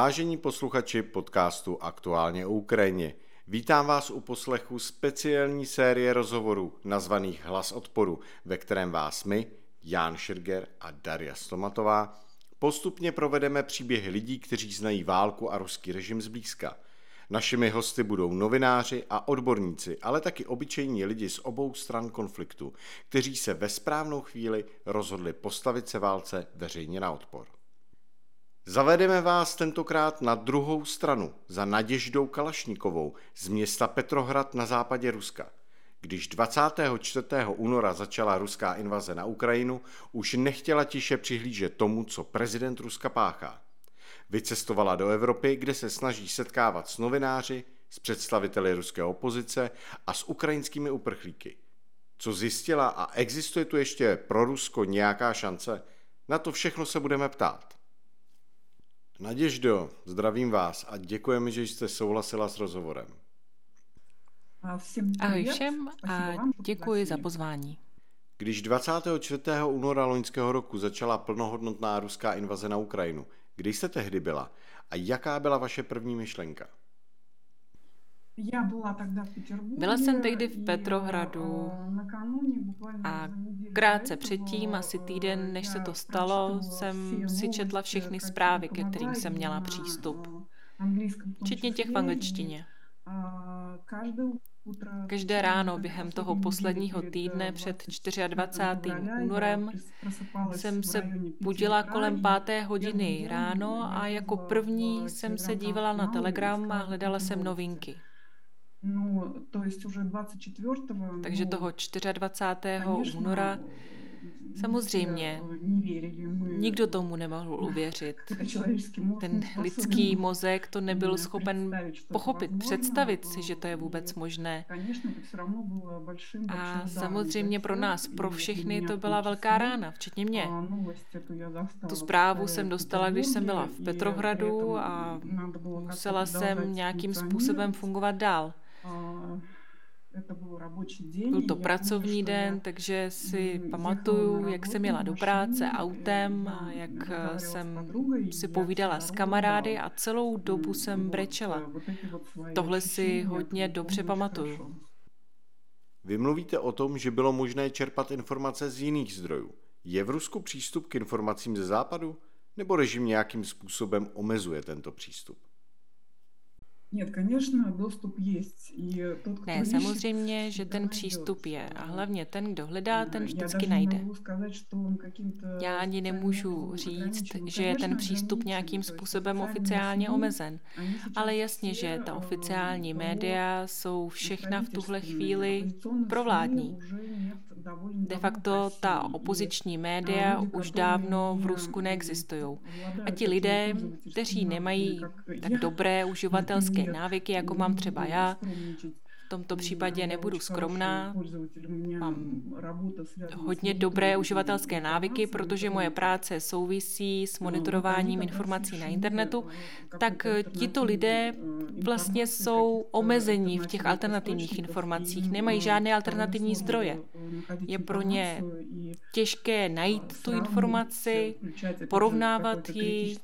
Vážení posluchači podcastu Aktuálně o Ukrajině, vítám vás u poslechu speciální série rozhovorů nazvaných Hlas odporu, ve kterém vás my, Jan Širger a Daria Stomatová, postupně provedeme příběhy lidí, kteří znají válku a ruský režim zblízka. Našimi hosty budou novináři a odborníci, ale taky obyčejní lidi z obou stran konfliktu, kteří se ve správnou chvíli rozhodli postavit se válce veřejně na odpor. Zavedeme vás tentokrát na druhou stranu za Naděždou Kalašníkovou z města Petrohrad na západě Ruska. Když 24. února začala ruská invaze na Ukrajinu, už nechtěla tiše přihlížet tomu, co prezident Ruska páchá. Vycestovala do Evropy, kde se snaží setkávat s novináři, s představiteli ruské opozice a s ukrajinskými uprchlíky. Co zjistila a existuje tu ještě pro Rusko nějaká šance? Na to všechno se budeme ptát. Naděždo, zdravím vás a děkujeme, že jste souhlasila s rozhovorem. Ahoj všem a děkuji za pozvání. Když 24. února loňského roku začala plnohodnotná ruská invaze na Ukrajinu, kdy jste tehdy byla a jaká byla vaše první myšlenka? Byla jsem tehdy v Petrohradu a krátce předtím, asi týden, než se to stalo, jsem si četla všechny zprávy, ke kterým jsem měla přístup. Včetně těch v angličtině. Každé ráno během toho posledního týdne před 24. únorem jsem se budila kolem páté hodiny ráno a jako první jsem se dívala na Telegram a hledala jsem novinky. Takže toho 24. února Samozřejmě, nikdo tomu nemohl uvěřit. Ten lidský mozek to nebyl schopen pochopit, představit si, že to je vůbec možné. A samozřejmě pro nás, pro všechny, to byla velká rána, včetně mě. Tu zprávu jsem dostala, když jsem byla v Petrohradu a musela jsem nějakým způsobem fungovat dál. Byl to pracovní den, takže si pamatuju, jak jsem jela do práce autem a jak jsem si povídala s kamarády a celou dobu jsem brečela. Tohle si hodně dobře pamatuju. Vy mluvíte o tom, že bylo možné čerpat informace z jiných zdrojů. Je v Rusku přístup k informacím ze západu? Nebo režim nějakým způsobem omezuje tento přístup? Ne, samozřejmě, že ten přístup je. A hlavně ten, kdo hledá, ten vždycky najde. Já ani nemůžu říct, že je ten přístup nějakým způsobem oficiálně omezen, ale jasně, že ta oficiální média jsou všechna v tuhle chvíli provládní. De facto ta opoziční média už dávno v Rusku neexistují. A ti lidé, kteří nemají tak dobré uživatelské návyky, jako mám třeba já, tomto případě nebudu skromná. Mám hodně dobré uživatelské návyky, protože moje práce souvisí s monitorováním informací na internetu, tak tito lidé vlastně jsou omezení v těch alternativních informacích, nemají žádné alternativní zdroje. Je pro ně těžké najít tu informaci, porovnávat ji,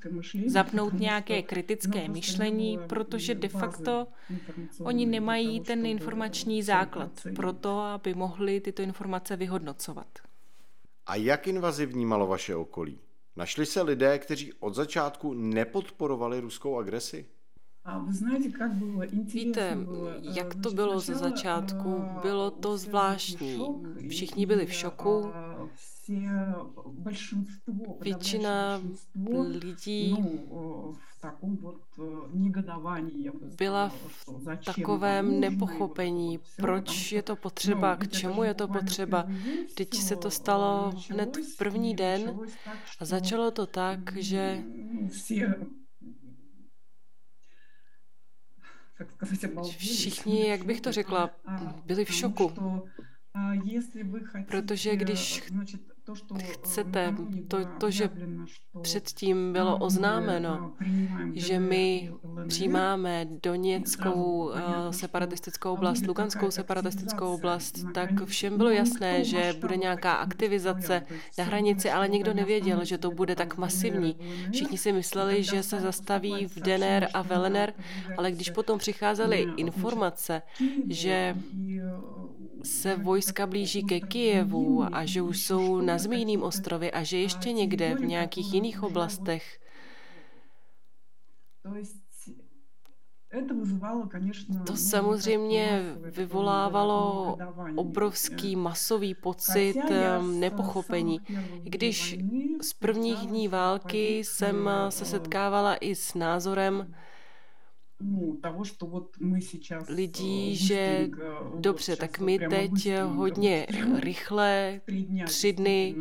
zapnout nějaké kritické myšlení, protože de facto oni nemají ten informační základ pro to, aby mohli tyto informace vyhodnocovat. A jak invazivní malo vaše okolí? Našli se lidé, kteří od začátku nepodporovali ruskou agresi? Víte, jak to bylo ze začátku? Bylo to zvláštní. Všichni byli v šoku. Většina lidí byla v takovém nepochopení, proč je to potřeba, k čemu je to potřeba. Teď se to stalo hned v první den a začalo to tak, že Všichni, jak bych to řekla, byli v šoku. Protože když chcete, to, to, že předtím bylo oznámeno, že my přijímáme Doněckou separatistickou oblast, Luganskou separatistickou oblast, tak všem bylo jasné, že bude nějaká aktivizace na hranici, ale nikdo nevěděl, že to bude tak masivní. Všichni si mysleli, že se zastaví v Dener a Velener, ale když potom přicházely informace, že se vojska blíží ke Kijevu a že už jsou na Zmíjným ostrově a že ještě někde v nějakých jiných oblastech. To samozřejmě vyvolávalo obrovský masový pocit nepochopení. Když z prvních dní války jsem se setkávala i s názorem, lidí, э, že dobře, tak my teď hodně rychle, tři dny,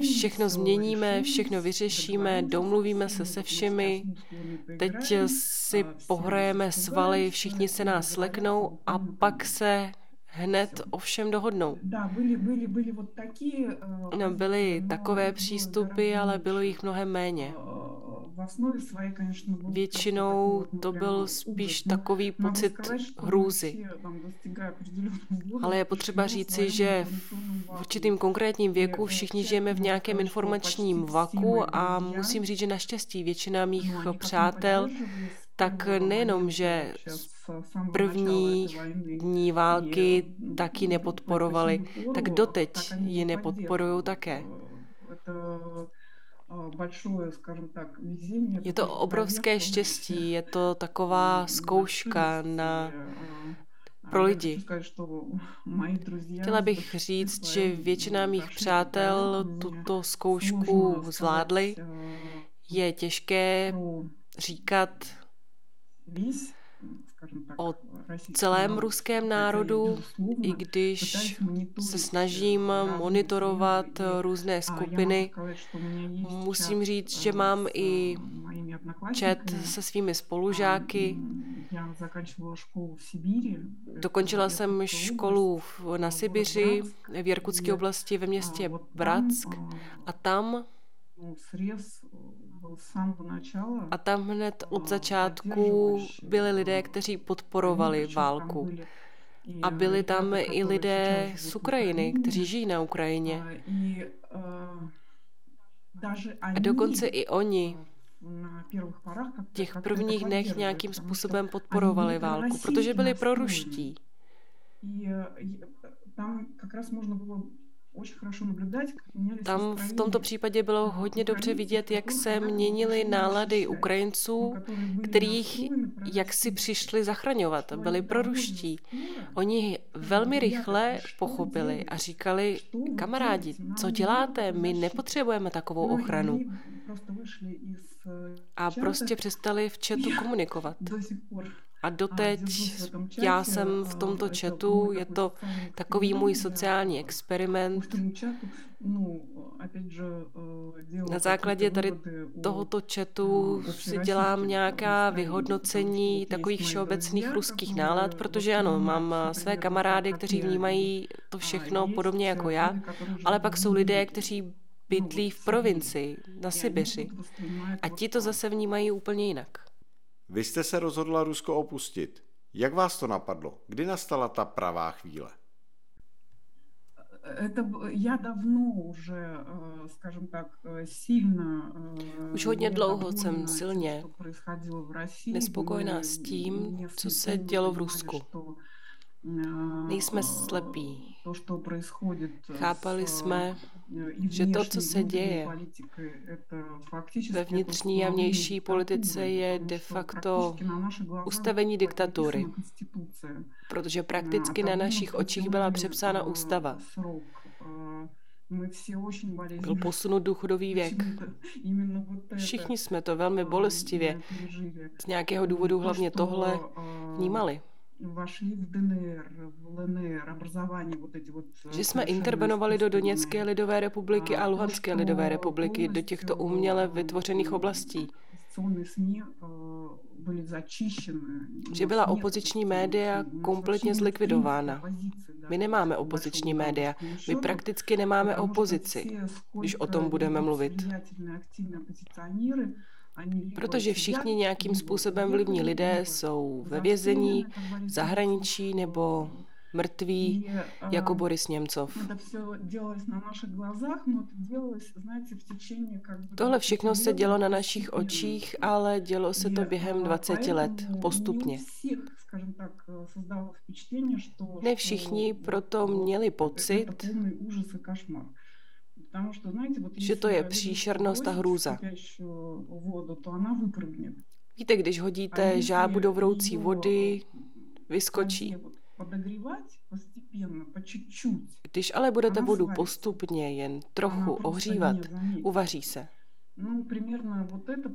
všechno změníme, všechno vyřešíme, domluvíme se se všemi, teď si pohrajeme svaly, všichni se nás sleknou a pak se hned o všem dohodnou. Э, no, byly takové přístupy, ale bylo jich mnohem méně. Většinou to byl spíš takový pocit hrůzy. Ale je potřeba říci, že v určitým konkrétním věku všichni žijeme v nějakém informačním vaku a musím říct, že naštěstí většina mých přátel tak nejenom, že prvních dní války taky nepodporovali, tak doteď ji nepodporují také. Je to obrovské štěstí, je to taková zkouška na, pro lidi. Chtěla bych říct, že většina mých přátel tuto zkoušku zvládli. Je těžké říkat o celém ruském národu, i když se snažím monitorovat různé skupiny. Musím říct, že mám i chat se svými spolužáky. Dokončila jsem školu na Sibiři, v Jirkutské oblasti ve městě Bratsk a tam a tam hned od začátku byli lidé, kteří podporovali válku. A byli tam i lidé z Ukrajiny, kteří žijí na Ukrajině. A dokonce i oni v těch prvních dnech nějakým způsobem podporovali válku, protože byli proruští. Tam tam v tomto případě bylo hodně dobře vidět, jak se měnily nálady Ukrajinců, kterých jak si přišli zachraňovat. Byli proruští. Oni velmi rychle pochopili a říkali, kamarádi, co děláte? My nepotřebujeme takovou ochranu. A prostě přestali v chatu komunikovat. A doteď já jsem v tomto chatu, je to takový můj sociální experiment. Na základě tady tohoto chatu si dělám nějaká vyhodnocení takových všeobecných ruských nálad, protože ano, mám své kamarády, kteří vnímají to všechno podobně jako já, ale pak jsou lidé, kteří bydlí v provincii, na Sibiři. A ti to zase vnímají úplně jinak. Vy jste se rozhodla Rusko opustit. Jak vás to napadlo? Kdy nastala ta pravá chvíle? Это я давно уже, скажем так, сильно Už hodně dlouho jsem silně nespokojená s tím, co se dělo v Rusku. Nejsme slepí. Chápali jsme, že to, co se děje ve vnitřní a vnější politice, je de facto ustavení diktatury, protože prakticky na našich očích byla přepsána ústava. Byl posunut důchodový věk. Všichni jsme to velmi bolestivě, z nějakého důvodu hlavně tohle, vnímali že jsme intervenovali do Doněcké lidové republiky a Luhanské lidové republiky, do těchto uměle vytvořených oblastí. že byla opoziční média kompletně zlikvidována. My nemáme opoziční média, my prakticky nemáme opozici, když o tom budeme mluvit. Protože všichni nějakým způsobem vlivní lidé jsou ve vězení, v zahraničí nebo mrtví, jako Boris Němcov. Tohle všechno se dělo na našich očích, ale dělo se to během 20 let, postupně. Ne všichni proto měli pocit, že to je příšernost a hrůza. Víte, když hodíte žábu do vroucí vody, vyskočí. Když ale budete vodu postupně jen trochu ohřívat, uvaří se.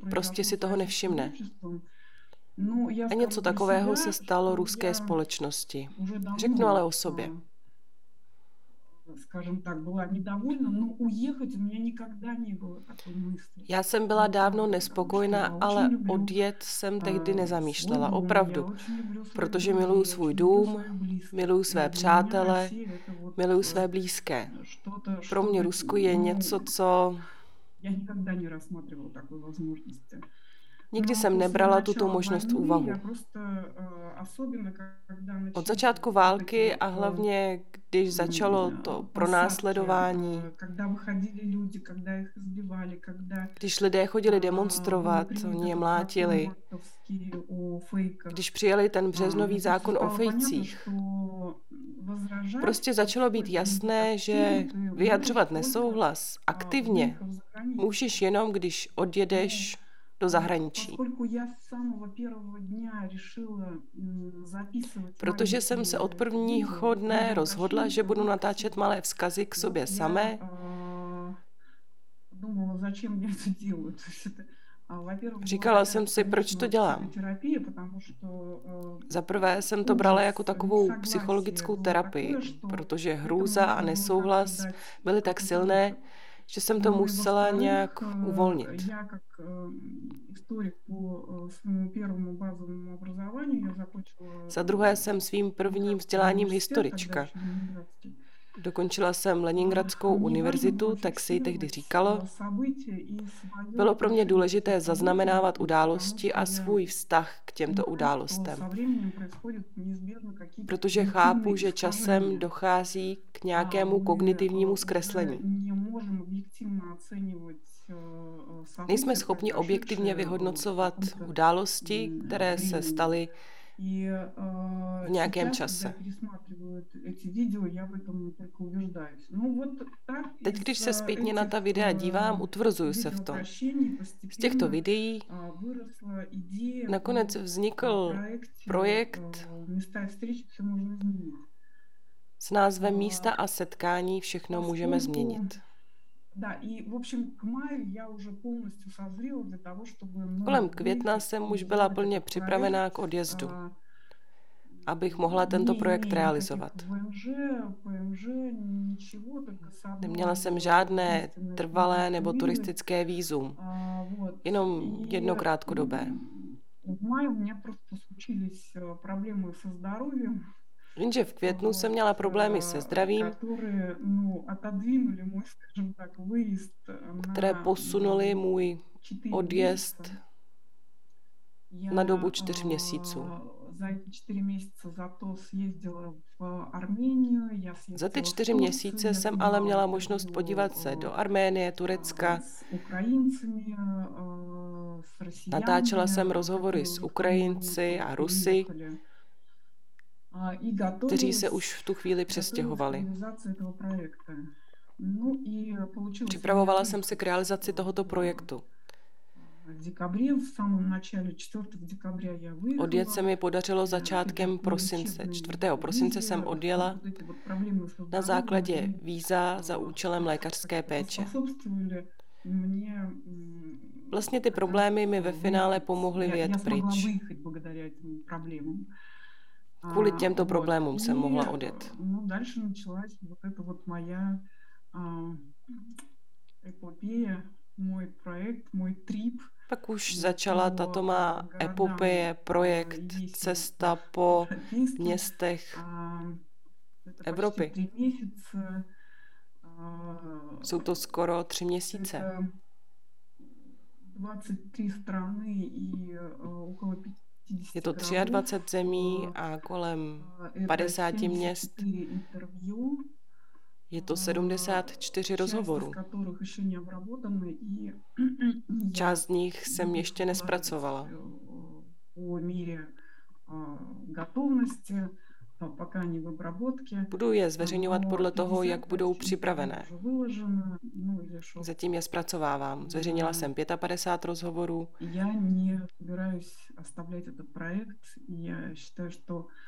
Prostě si toho nevšimne. A něco takového se stalo ruské společnosti. Řeknu ale o sobě скажем так, была недовольна, но уехать у меня никогда не было такой мысли. Já jsem byla dávno nespokojená, ale odjet jsem tehdy nezamýšlela, opravdu, protože miluju svůj dům, miluju své přátele, miluju své blízké. Pro mě Rusko je něco, co... Já nikdy neрассматривала такой возможности. Nikdy jsem nebrala tuto možnost v úvahu. Od začátku války a hlavně, když začalo to pronásledování, když lidé chodili demonstrovat, oni je mlátili, když přijeli ten březnový zákon o fejcích, prostě začalo být jasné, že vyjadřovat nesouhlas aktivně. můžeš jenom, když odjedeš do zahraničí. Protože jsem se od prvního dne rozhodla, že budu natáčet malé vzkazy k sobě samé, Říkala jsem si, proč to dělám. Za prvé jsem to brala jako takovou psychologickou terapii, protože hrůza a nesouhlas byly tak silné, že jsem to musela nějak uvolnit. Za druhé jsem svým prvním vzděláním historička. Dokončila jsem Leningradskou univerzitu, tak se jí tehdy říkalo. Bylo pro mě důležité zaznamenávat události a svůj vztah k těmto událostem. Protože chápu, že časem dochází k nějakému kognitivnímu zkreslení. Nejsme schopni objektivně vyhodnocovat události, které se staly v nějakém čase. Teď, když se zpětně na ta videa dívám, utvrzuju se v tom. Z těchto videí nakonec vznikl projekt s názvem Místa a setkání všechno můžeme změnit. Kolem května jsem už byla plně připravená k odjezdu, abych mohla tento projekt realizovat. Neměla jsem žádné trvalé nebo turistické výzum, jenom jedno krátkodobé. V maju mě prostě случились problémy se zdravím. Jenže v květnu jsem měla problémy se zdravím, které posunuli můj odjezd na dobu čtyř měsíců. Za ty čtyři měsíce jsem ale měla možnost podívat se do Arménie, Turecka. Natáčela jsem rozhovory s Ukrajinci a Rusy kteří se už v tu chvíli přestěhovali. No Připravovala jsem se k realizaci tohoto projektu. Odjet se mi podařilo začátkem prosince. 4. prosince jsem odjela na základě víza za účelem lékařské péče. Vlastně ty problémy mi ve finále pomohly vyjet pryč. Kvůli těmto problémům jsem mohla odjet. No, дальше началась вот эта вот моя эпопея, мой проект, мой трип – Pak už začala tato má epopeje, projekt Cesta po městech Evropy. Jsou to skoro tři měsíce. 23 strany i okolo je to 23 zemí a kolem 50 měst. Je to 74 rozhovorů. Část z nich jsem ještě nespracovala. Budu je zveřejňovat podle toho, jak budou připravené. Zatím je zpracovávám. Zveřejnila jsem 55 rozhovorů.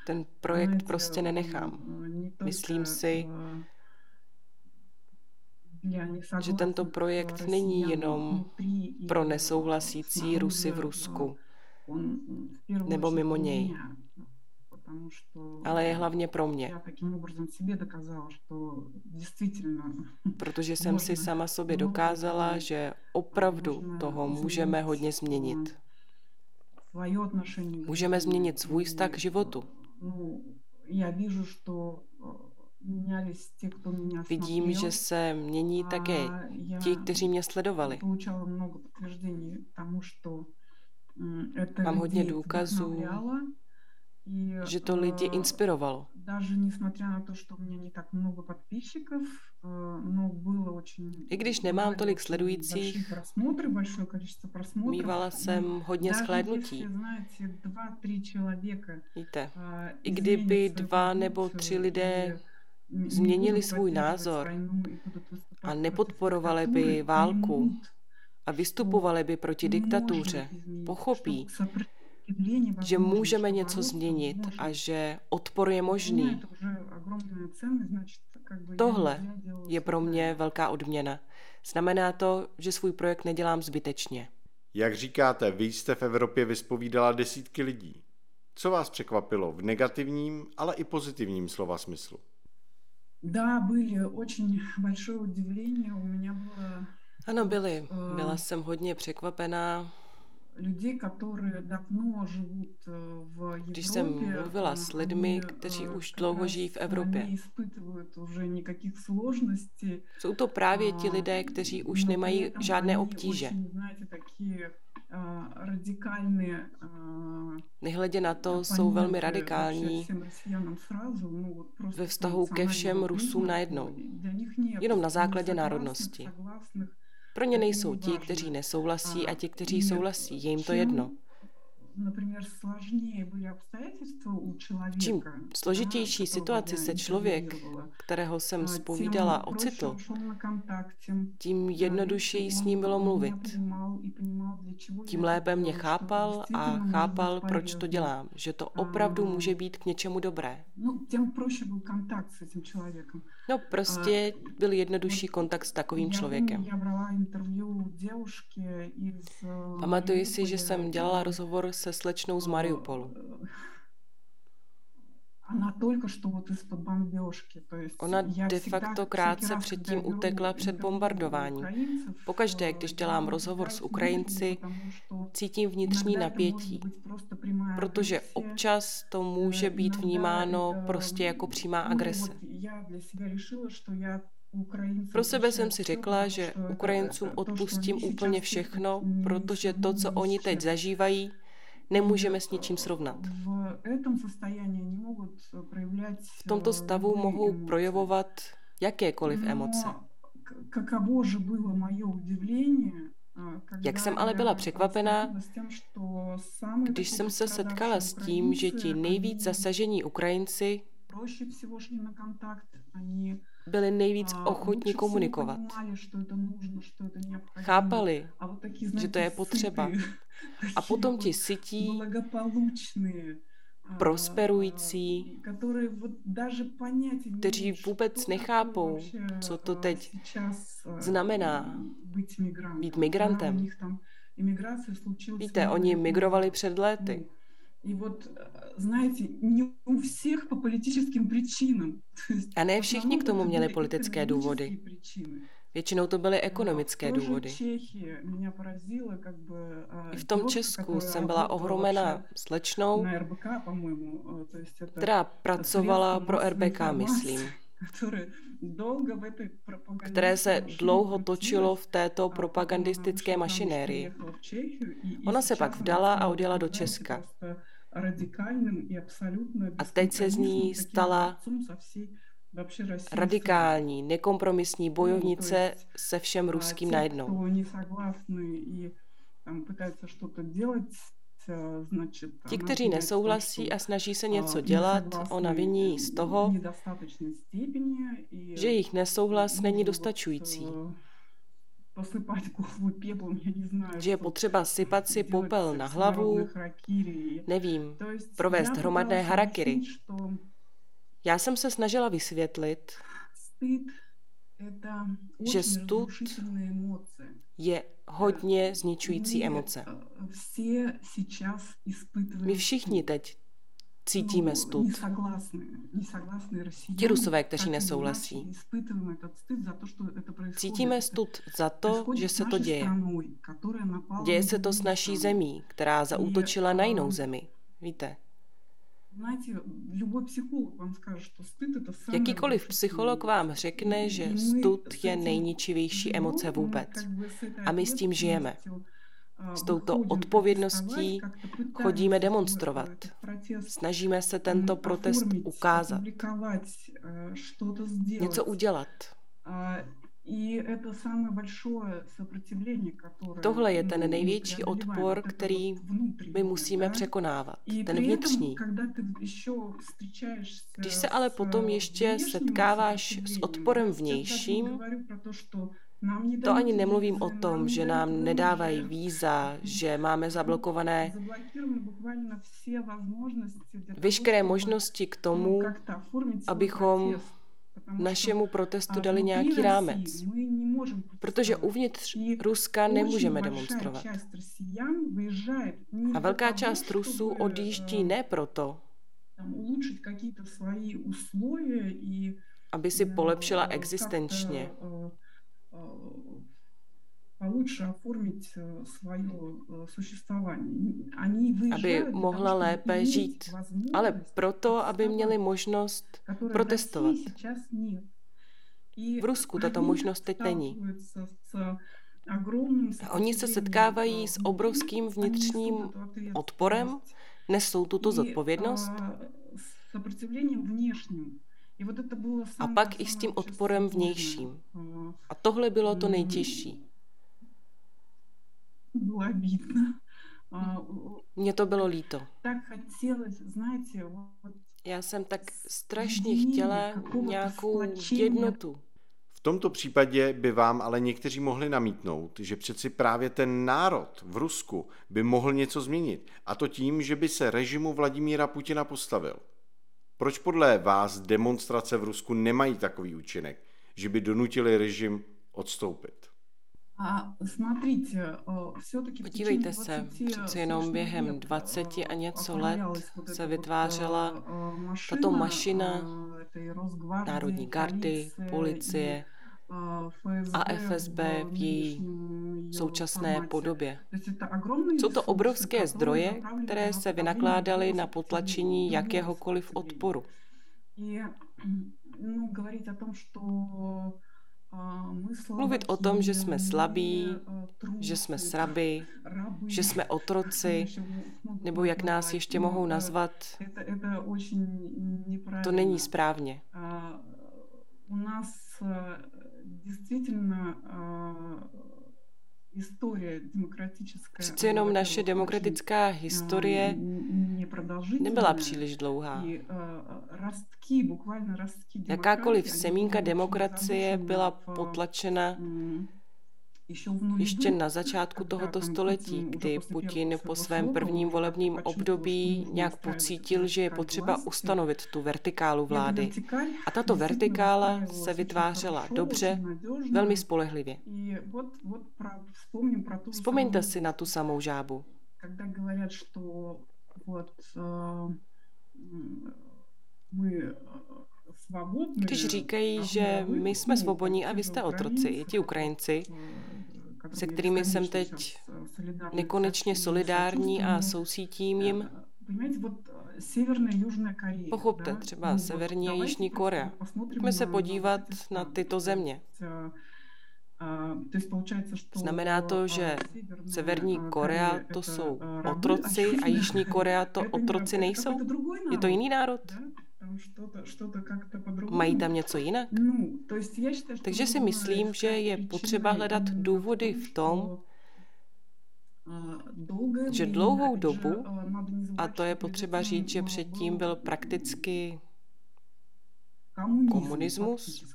Ten projekt prostě nenechám. Myslím si, že tento projekt není jenom pro nesouhlasící Rusy v Rusku nebo mimo něj ale je hlavně pro mě. Protože jsem si sama sobě dokázala, že opravdu toho můžeme hodně změnit. Můžeme změnit svůj vztah k životu. Vidím, že se mění také ti, kteří mě sledovali. Mám hodně důkazů, že to lidi inspirovalo. I když nemám tolik sledujících, mývala jsem hodně shlédnutí. Víte, i kdyby dva nebo tři lidé změnili svůj názor a nepodporovali by válku a vystupovali by proti diktatuře, pochopí, že můžeme něco změnit a že odpor je možný. Tohle je pro mě velká odměna. Znamená to, že svůj projekt nedělám zbytečně. Jak říkáte, vy jste v Evropě vyspovídala desítky lidí. Co vás překvapilo v negativním, ale i pozitivním slova smyslu? Ano, byly. Byla jsem hodně překvapená людей, которые давно живут э, в Европе. Když jsem mluvila s lidmi, kteří э, už dlouho žijí v Evropě, jsou to právě ti lidé, kteří už nemají žádné obtíže. Nehledě na to, jsou velmi radikální ve vztahu ke všem Rusům najednou, jenom na základě národnosti. Pro ně nejsou ti, kteří nesouhlasí a ti, kteří souhlasí. Je jim to jedno. Čím složitější situaci se člověk, kterého jsem spovídala, ocitl, tím jednodušeji s ním bylo mluvit. Tím lépe mě chápal a chápal, proč to dělám, že to opravdu může být k něčemu dobré. No prostě byl jednodušší kontakt s takovým člověkem. Pamatuji si, že jsem dělala rozhovor se slečnou z Mariupolu. Ona de facto krátce předtím utekla před bombardováním. Pokaždé, když dělám rozhovor s Ukrajinci, cítím vnitřní napětí, protože občas to může být vnímáno prostě jako přímá agrese. Pro sebe jsem si řekla, že Ukrajincům odpustím úplně všechno, protože to, co oni teď zažívají, nemůžeme s ničím srovnat. V tomto stavu mohou projevovat jakékoliv emoce. Jak jsem ale byla překvapená, když jsem se setkala s tím, že ti nejvíc zasažení Ukrajinci byli nejvíc ochotní komunikovat. Chápali, že to je potřeba. A potom ti sytí, prosperující, kteří vůbec nechápou, co to teď znamená být migrantem. Víte, oni migrovali před léty. И вот, знаете, не у всех по политическим причинам. A ne všichni k tomu měli politické důvody. Většinou to byly ekonomické důvody. I v tom Česku jsem byla ohromena slečnou, která pracovala pro RBK, myslím které se dlouho točilo v této propagandistické mašinérii. Ona se pak vdala a odjela do Česka. A teď se z ní stala radikální, nekompromisní bojovnice se všem ruským najednou. Ti, kteří nesouhlasí a snaží se něco dělat, ona viní z toho, že jejich nesouhlas není dostačující. Že je potřeba sypat si popel na hlavu, nevím, provést hromadné harakiri. Já jsem se snažila vysvětlit, že stud je hodně zničující emoce. My všichni teď cítíme stud. Ti rusové, kteří nesouhlasí. Cítíme stud za to, že se to děje. Děje se to s naší zemí, která zaútočila na jinou zemi. Víte? Jakýkoliv psycholog vám řekne, že stud je nejničivější emoce vůbec. A my s tím žijeme. S touto odpovědností chodíme demonstrovat. Snažíme se tento protest ukázat. Něco udělat. Tohle je ten největší odpor, který my musíme překonávat, ten vnitřní. Když se ale potom ještě setkáváš s odporem vnějším, to ani nemluvím o tom, že nám nedávají víza, že máme zablokované veškeré možnosti k tomu, abychom našemu protestu dali nějaký rámec. Protože uvnitř Ruska nemůžeme demonstrovat. A velká část Rusů odjíždí ne proto, aby si polepšila existenčně, получше оформить свое существование. Они aby mohla lépe žít, ale proto, aby měli možnost protestovat. V Rusku tato možnost teď není. Oni se setkávají s obrovským vnitřním odporem, nesou tuto zodpovědnost a pak i s tím odporem vnějším. A tohle bylo to nejtěžší. Mně to bylo líto. Já jsem tak strašně chtěla nějakou jednotu. V tomto případě by vám ale někteří mohli namítnout, že přeci právě ten národ v Rusku by mohl něco změnit, a to tím, že by se režimu Vladimíra Putina postavil. Proč podle vás demonstrace v Rusku nemají takový účinek, že by donutili režim odstoupit? Podívejte se, přeci jenom během 20 a něco let se vytvářela tato mašina Národní gardy, policie a FSB v její současné podobě. Jsou to obrovské zdroje, které se vynakládaly na potlačení jakéhokoliv odporu. Mluvit o tom, že jsme slabí, že jsme sraby, že jsme otroci, nebo jak nás ještě mohou nazvat, to není správně. Přece jenom naše demokratická historie nebyla příliš dlouhá. Jakákoliv semínka demokracie byla potlačena ještě na začátku tohoto století, kdy Putin po svém prvním volebním období nějak pocítil, že je potřeba ustanovit tu vertikálu vlády. A tato vertikála se vytvářela dobře, velmi spolehlivě. Vzpomeňte si na tu samou žábu. Když říkají, že my jsme svobodní a vy jste otroci, ti Ukrajinci, se kterými jsem teď nekonečně solidární a soucítím jim, Pochopte, třeba Severní a Jižní Korea. Pojďme se podívat na tyto země. Znamená to, že Severní Korea to jsou otroci a Jižní Korea to otroci nejsou? Je to jiný národ? Mají tam něco jinak? Takže si myslím, že je potřeba hledat důvody v tom, že dlouhou dobu, a to je potřeba říct, že předtím byl prakticky komunismus,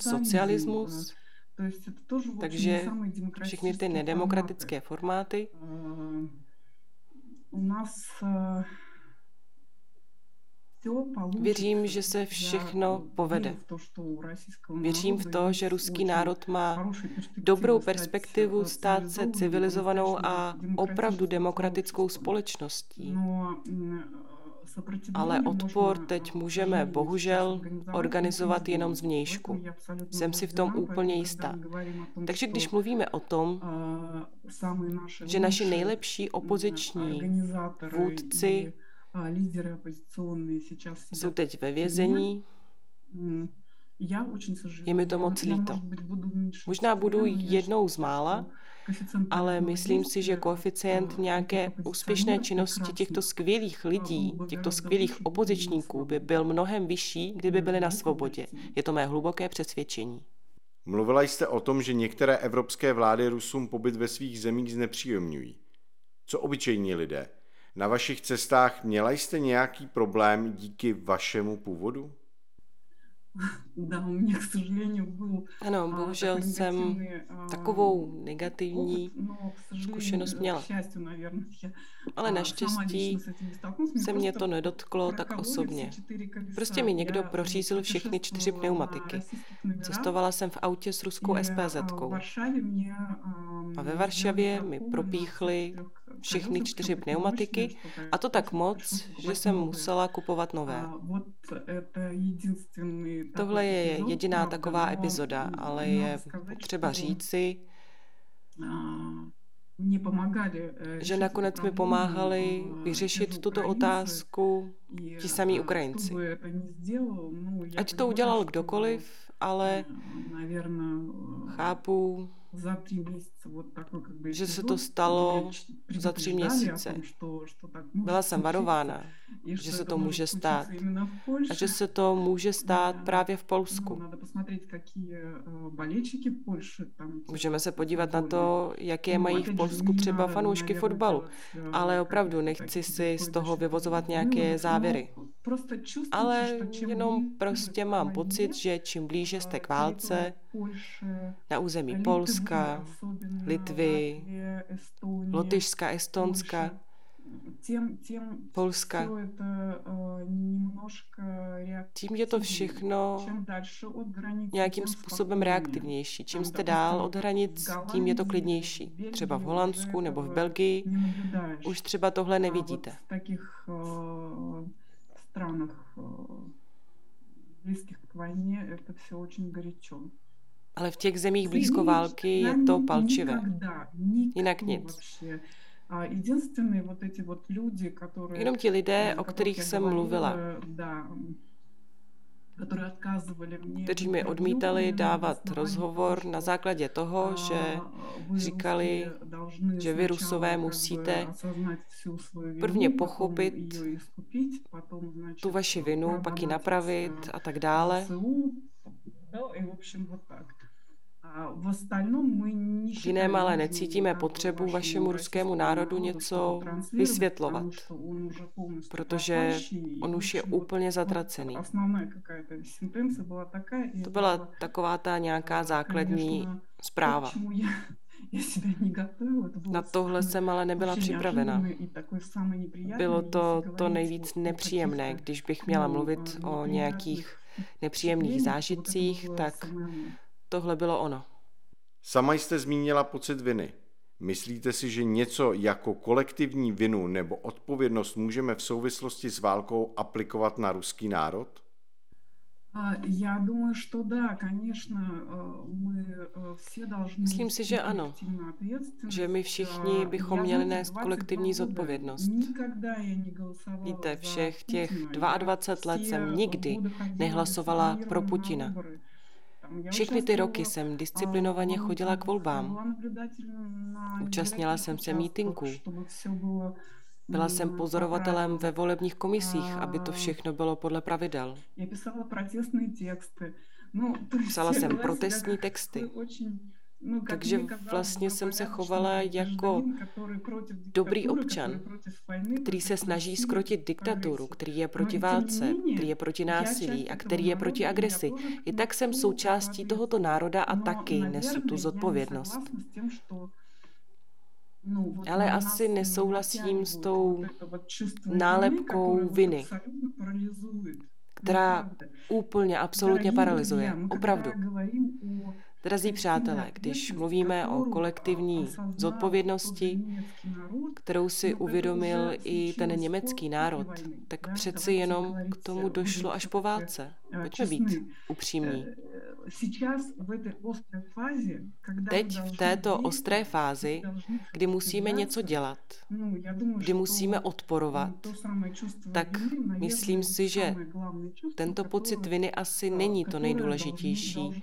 socialismus, takže všechny ty nedemokratické formáty. Věřím, že se všechno povede. Věřím v to, že ruský národ má dobrou perspektivu stát se civilizovanou a opravdu demokratickou společností. Ale odpor teď můžeme bohužel organizovat jenom z vnějšku. Jsem si v tom úplně jistá. Takže když mluvíme o tom, že naši nejlepší opoziční vůdci jsou teď ve vězení. Je mi to moc líto. Možná budu jednou z mála, ale myslím si, že koeficient nějaké úspěšné činnosti těchto skvělých lidí, těchto skvělých opozičníků by byl mnohem vyšší, kdyby byli na svobodě. Je to mé hluboké přesvědčení. Mluvila jste o tom, že některé evropské vlády Rusům pobyt ve svých zemích znepříjemňují. Co obyčejní lidé? Na vašich cestách měla jste nějaký problém díky vašemu původu? Да, у меня, к сожалению, был Ano, bohužel jsem takovou negativní zkušenost měla. Ale naštěstí se mě to nedotklo tak osobně. Prostě mi někdo prořízl všechny čtyři pneumatiky. Cestovala jsem v autě s ruskou SPZ. A ve Varšavě mi propíchli všechny čtyři pneumatiky a to tak moc, že jsem musela kupovat nové. Tohle je jediná taková epizoda, ale je třeba říci, že nakonec mi pomáhali vyřešit tuto otázku ti samí Ukrajinci. Ať to udělal kdokoliv, ale chápu, že se to stalo za tři měsíce. Byla jsem varována, že se to může stát. A že se to může stát právě v Polsku. Můžeme se podívat na to, jaké mají v Polsku třeba fanoušky fotbalu. Ale opravdu nechci si z toho vyvozovat nějaké závěry. Ale jenom prostě mám pocit, že čím blíže jste k válce, na území Polska, Litvy, Lotyšska, Estonska, Polska. Tím je to všechno nějakým způsobem reaktivnější. Čím jste dál od hranic, tím je to klidnější. Třeba v Holandsku nebo v Belgii už třeba tohle nevidíte. близких к войне это все очень горячо. Ale v těch zemích blízko války je to palčivé. Jinak nic. Jenom ti lidé, o kterých jsem mluvila, kteří mi odmítali dávat rozhovor na základě toho, že říkali, že vy Rusové musíte prvně pochopit tu vaši vinu, pak ji napravit a tak dále. V jiném ale necítíme potřebu vašemu ruskému národu něco vysvětlovat, protože on už je úplně zatracený. To byla taková ta nějaká základní zpráva. Na tohle jsem ale nebyla připravena. Bylo to to nejvíc nepříjemné, když bych měla mluvit o nějakých nepříjemných zážitcích, tak Tohle bylo ono. Sama jste zmínila pocit viny. Myslíte si, že něco jako kolektivní vinu nebo odpovědnost můžeme v souvislosti s válkou aplikovat na ruský národ? Já думаю, что да, конечно, мы все должны Myslím si, že ano. Že my všichni bychom měli nést kolektivní zodpovědnost. Víte, všech těch 22 let jsem nikdy nehlasovala pro Putina. Všechny ty roky jsem disciplinovaně chodila k volbám. Účastnila jsem se mítinků. Byla jsem pozorovatelem ve volebních komisích, aby to všechno bylo podle pravidel. Psala jsem protestní texty. No, Takže vlastně jsem se chovala jako dobrý občan, který se snaží skrotit diktaturu, který je proti válce, který je proti násilí a který je proti agresi. I tak jsem součástí tohoto národa a taky nesu tu zodpovědnost. No, Ale asi nesouhlasím s tou nálepkou viny, která úplně, absolutně paralyzuje. Opravdu. Drazí přátelé, když mluvíme o kolektivní zodpovědnosti, kterou si uvědomil i ten německý národ, tak přeci jenom k tomu došlo až po válce. Pojďme být upřímní. Teď v této ostré fázi, kdy musíme něco dělat, kdy musíme odporovat, tak myslím si, že tento pocit viny asi není to nejdůležitější,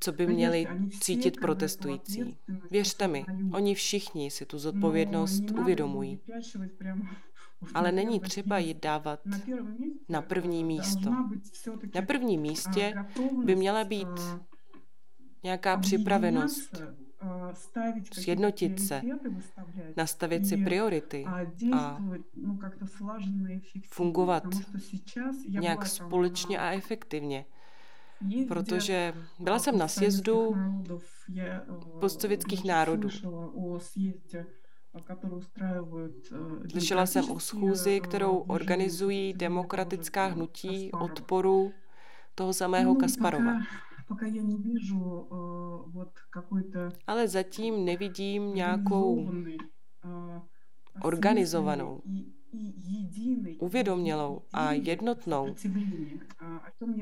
co by měli cítit protestující. Věřte mi, oni všichni si tu zodpovědnost uvědomují. Ale není třeba ji dávat na první místo. Na prvním místě by měla být nějaká připravenost sjednotit se, nastavit si priority a fungovat nějak společně a efektivně. Protože byla jsem na sjezdu postsovětských národů. Slyšela jsem o schůzi, kterou organizují demokratická hnutí odporu toho samého Kasparova. Ale zatím nevidím nějakou organizovanou, uvědomělou a jednotnou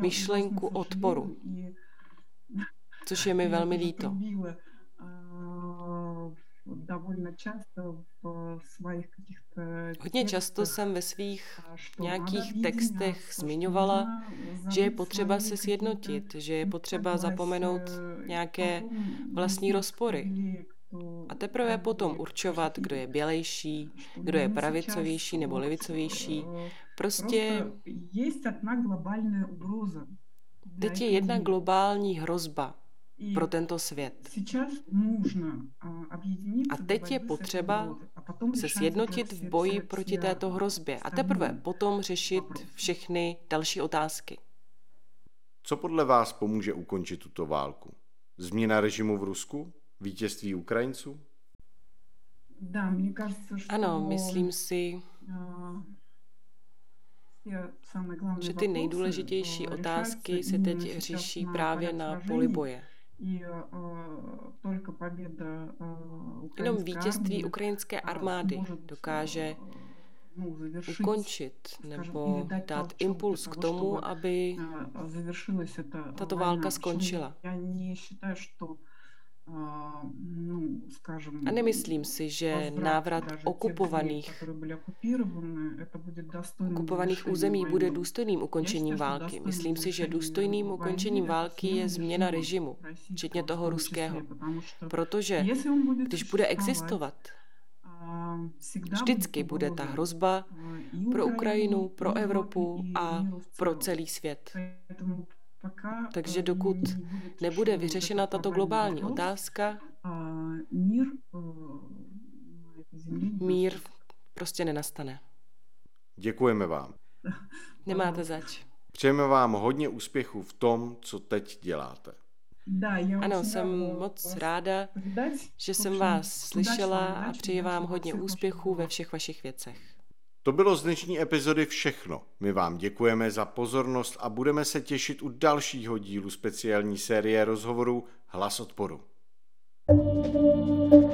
myšlenku odporu, což je mi velmi líto. Hodně často jsem ve svých nějakých textech zmiňovala, že je potřeba se sjednotit, že je potřeba zapomenout nějaké vlastní rozpory. A teprve potom určovat, kdo je bělejší, kdo je pravicovější nebo levicovější. Prostě teď je jedna globální hrozba pro tento svět. A teď je potřeba se sjednotit v boji proti této hrozbě a teprve potom řešit všechny další otázky. Co podle vás pomůže ukončit tuto válku? Změna režimu v Rusku? Vítězství Ukrajinců? Ano, myslím si, že ty nejdůležitější otázky se teď řeší právě na poli boje. Jenom vítězství ukrajinské armády dokáže ukončit nebo dát impuls k tomu, aby tato válka skončila. A nemyslím si, že návrat okupovaných, okupovaných území bude důstojným ukončením války. Myslím si, že důstojným ukončením války je změna režimu, včetně toho ruského. Protože když bude existovat, vždycky bude ta hrozba pro Ukrajinu, pro Evropu a pro celý svět. Takže dokud nebude vyřešena tato globální otázka, mír prostě nenastane. Děkujeme vám. Nemáte zač. Přejeme vám hodně úspěchů v tom, co teď děláte. Ano, jsem moc ráda, že jsem vás slyšela a přeji vám hodně úspěchů ve všech vašich věcech. To bylo z dnešní epizody všechno. My vám děkujeme za pozornost a budeme se těšit u dalšího dílu speciální série rozhovorů Hlas odporu. Thank you.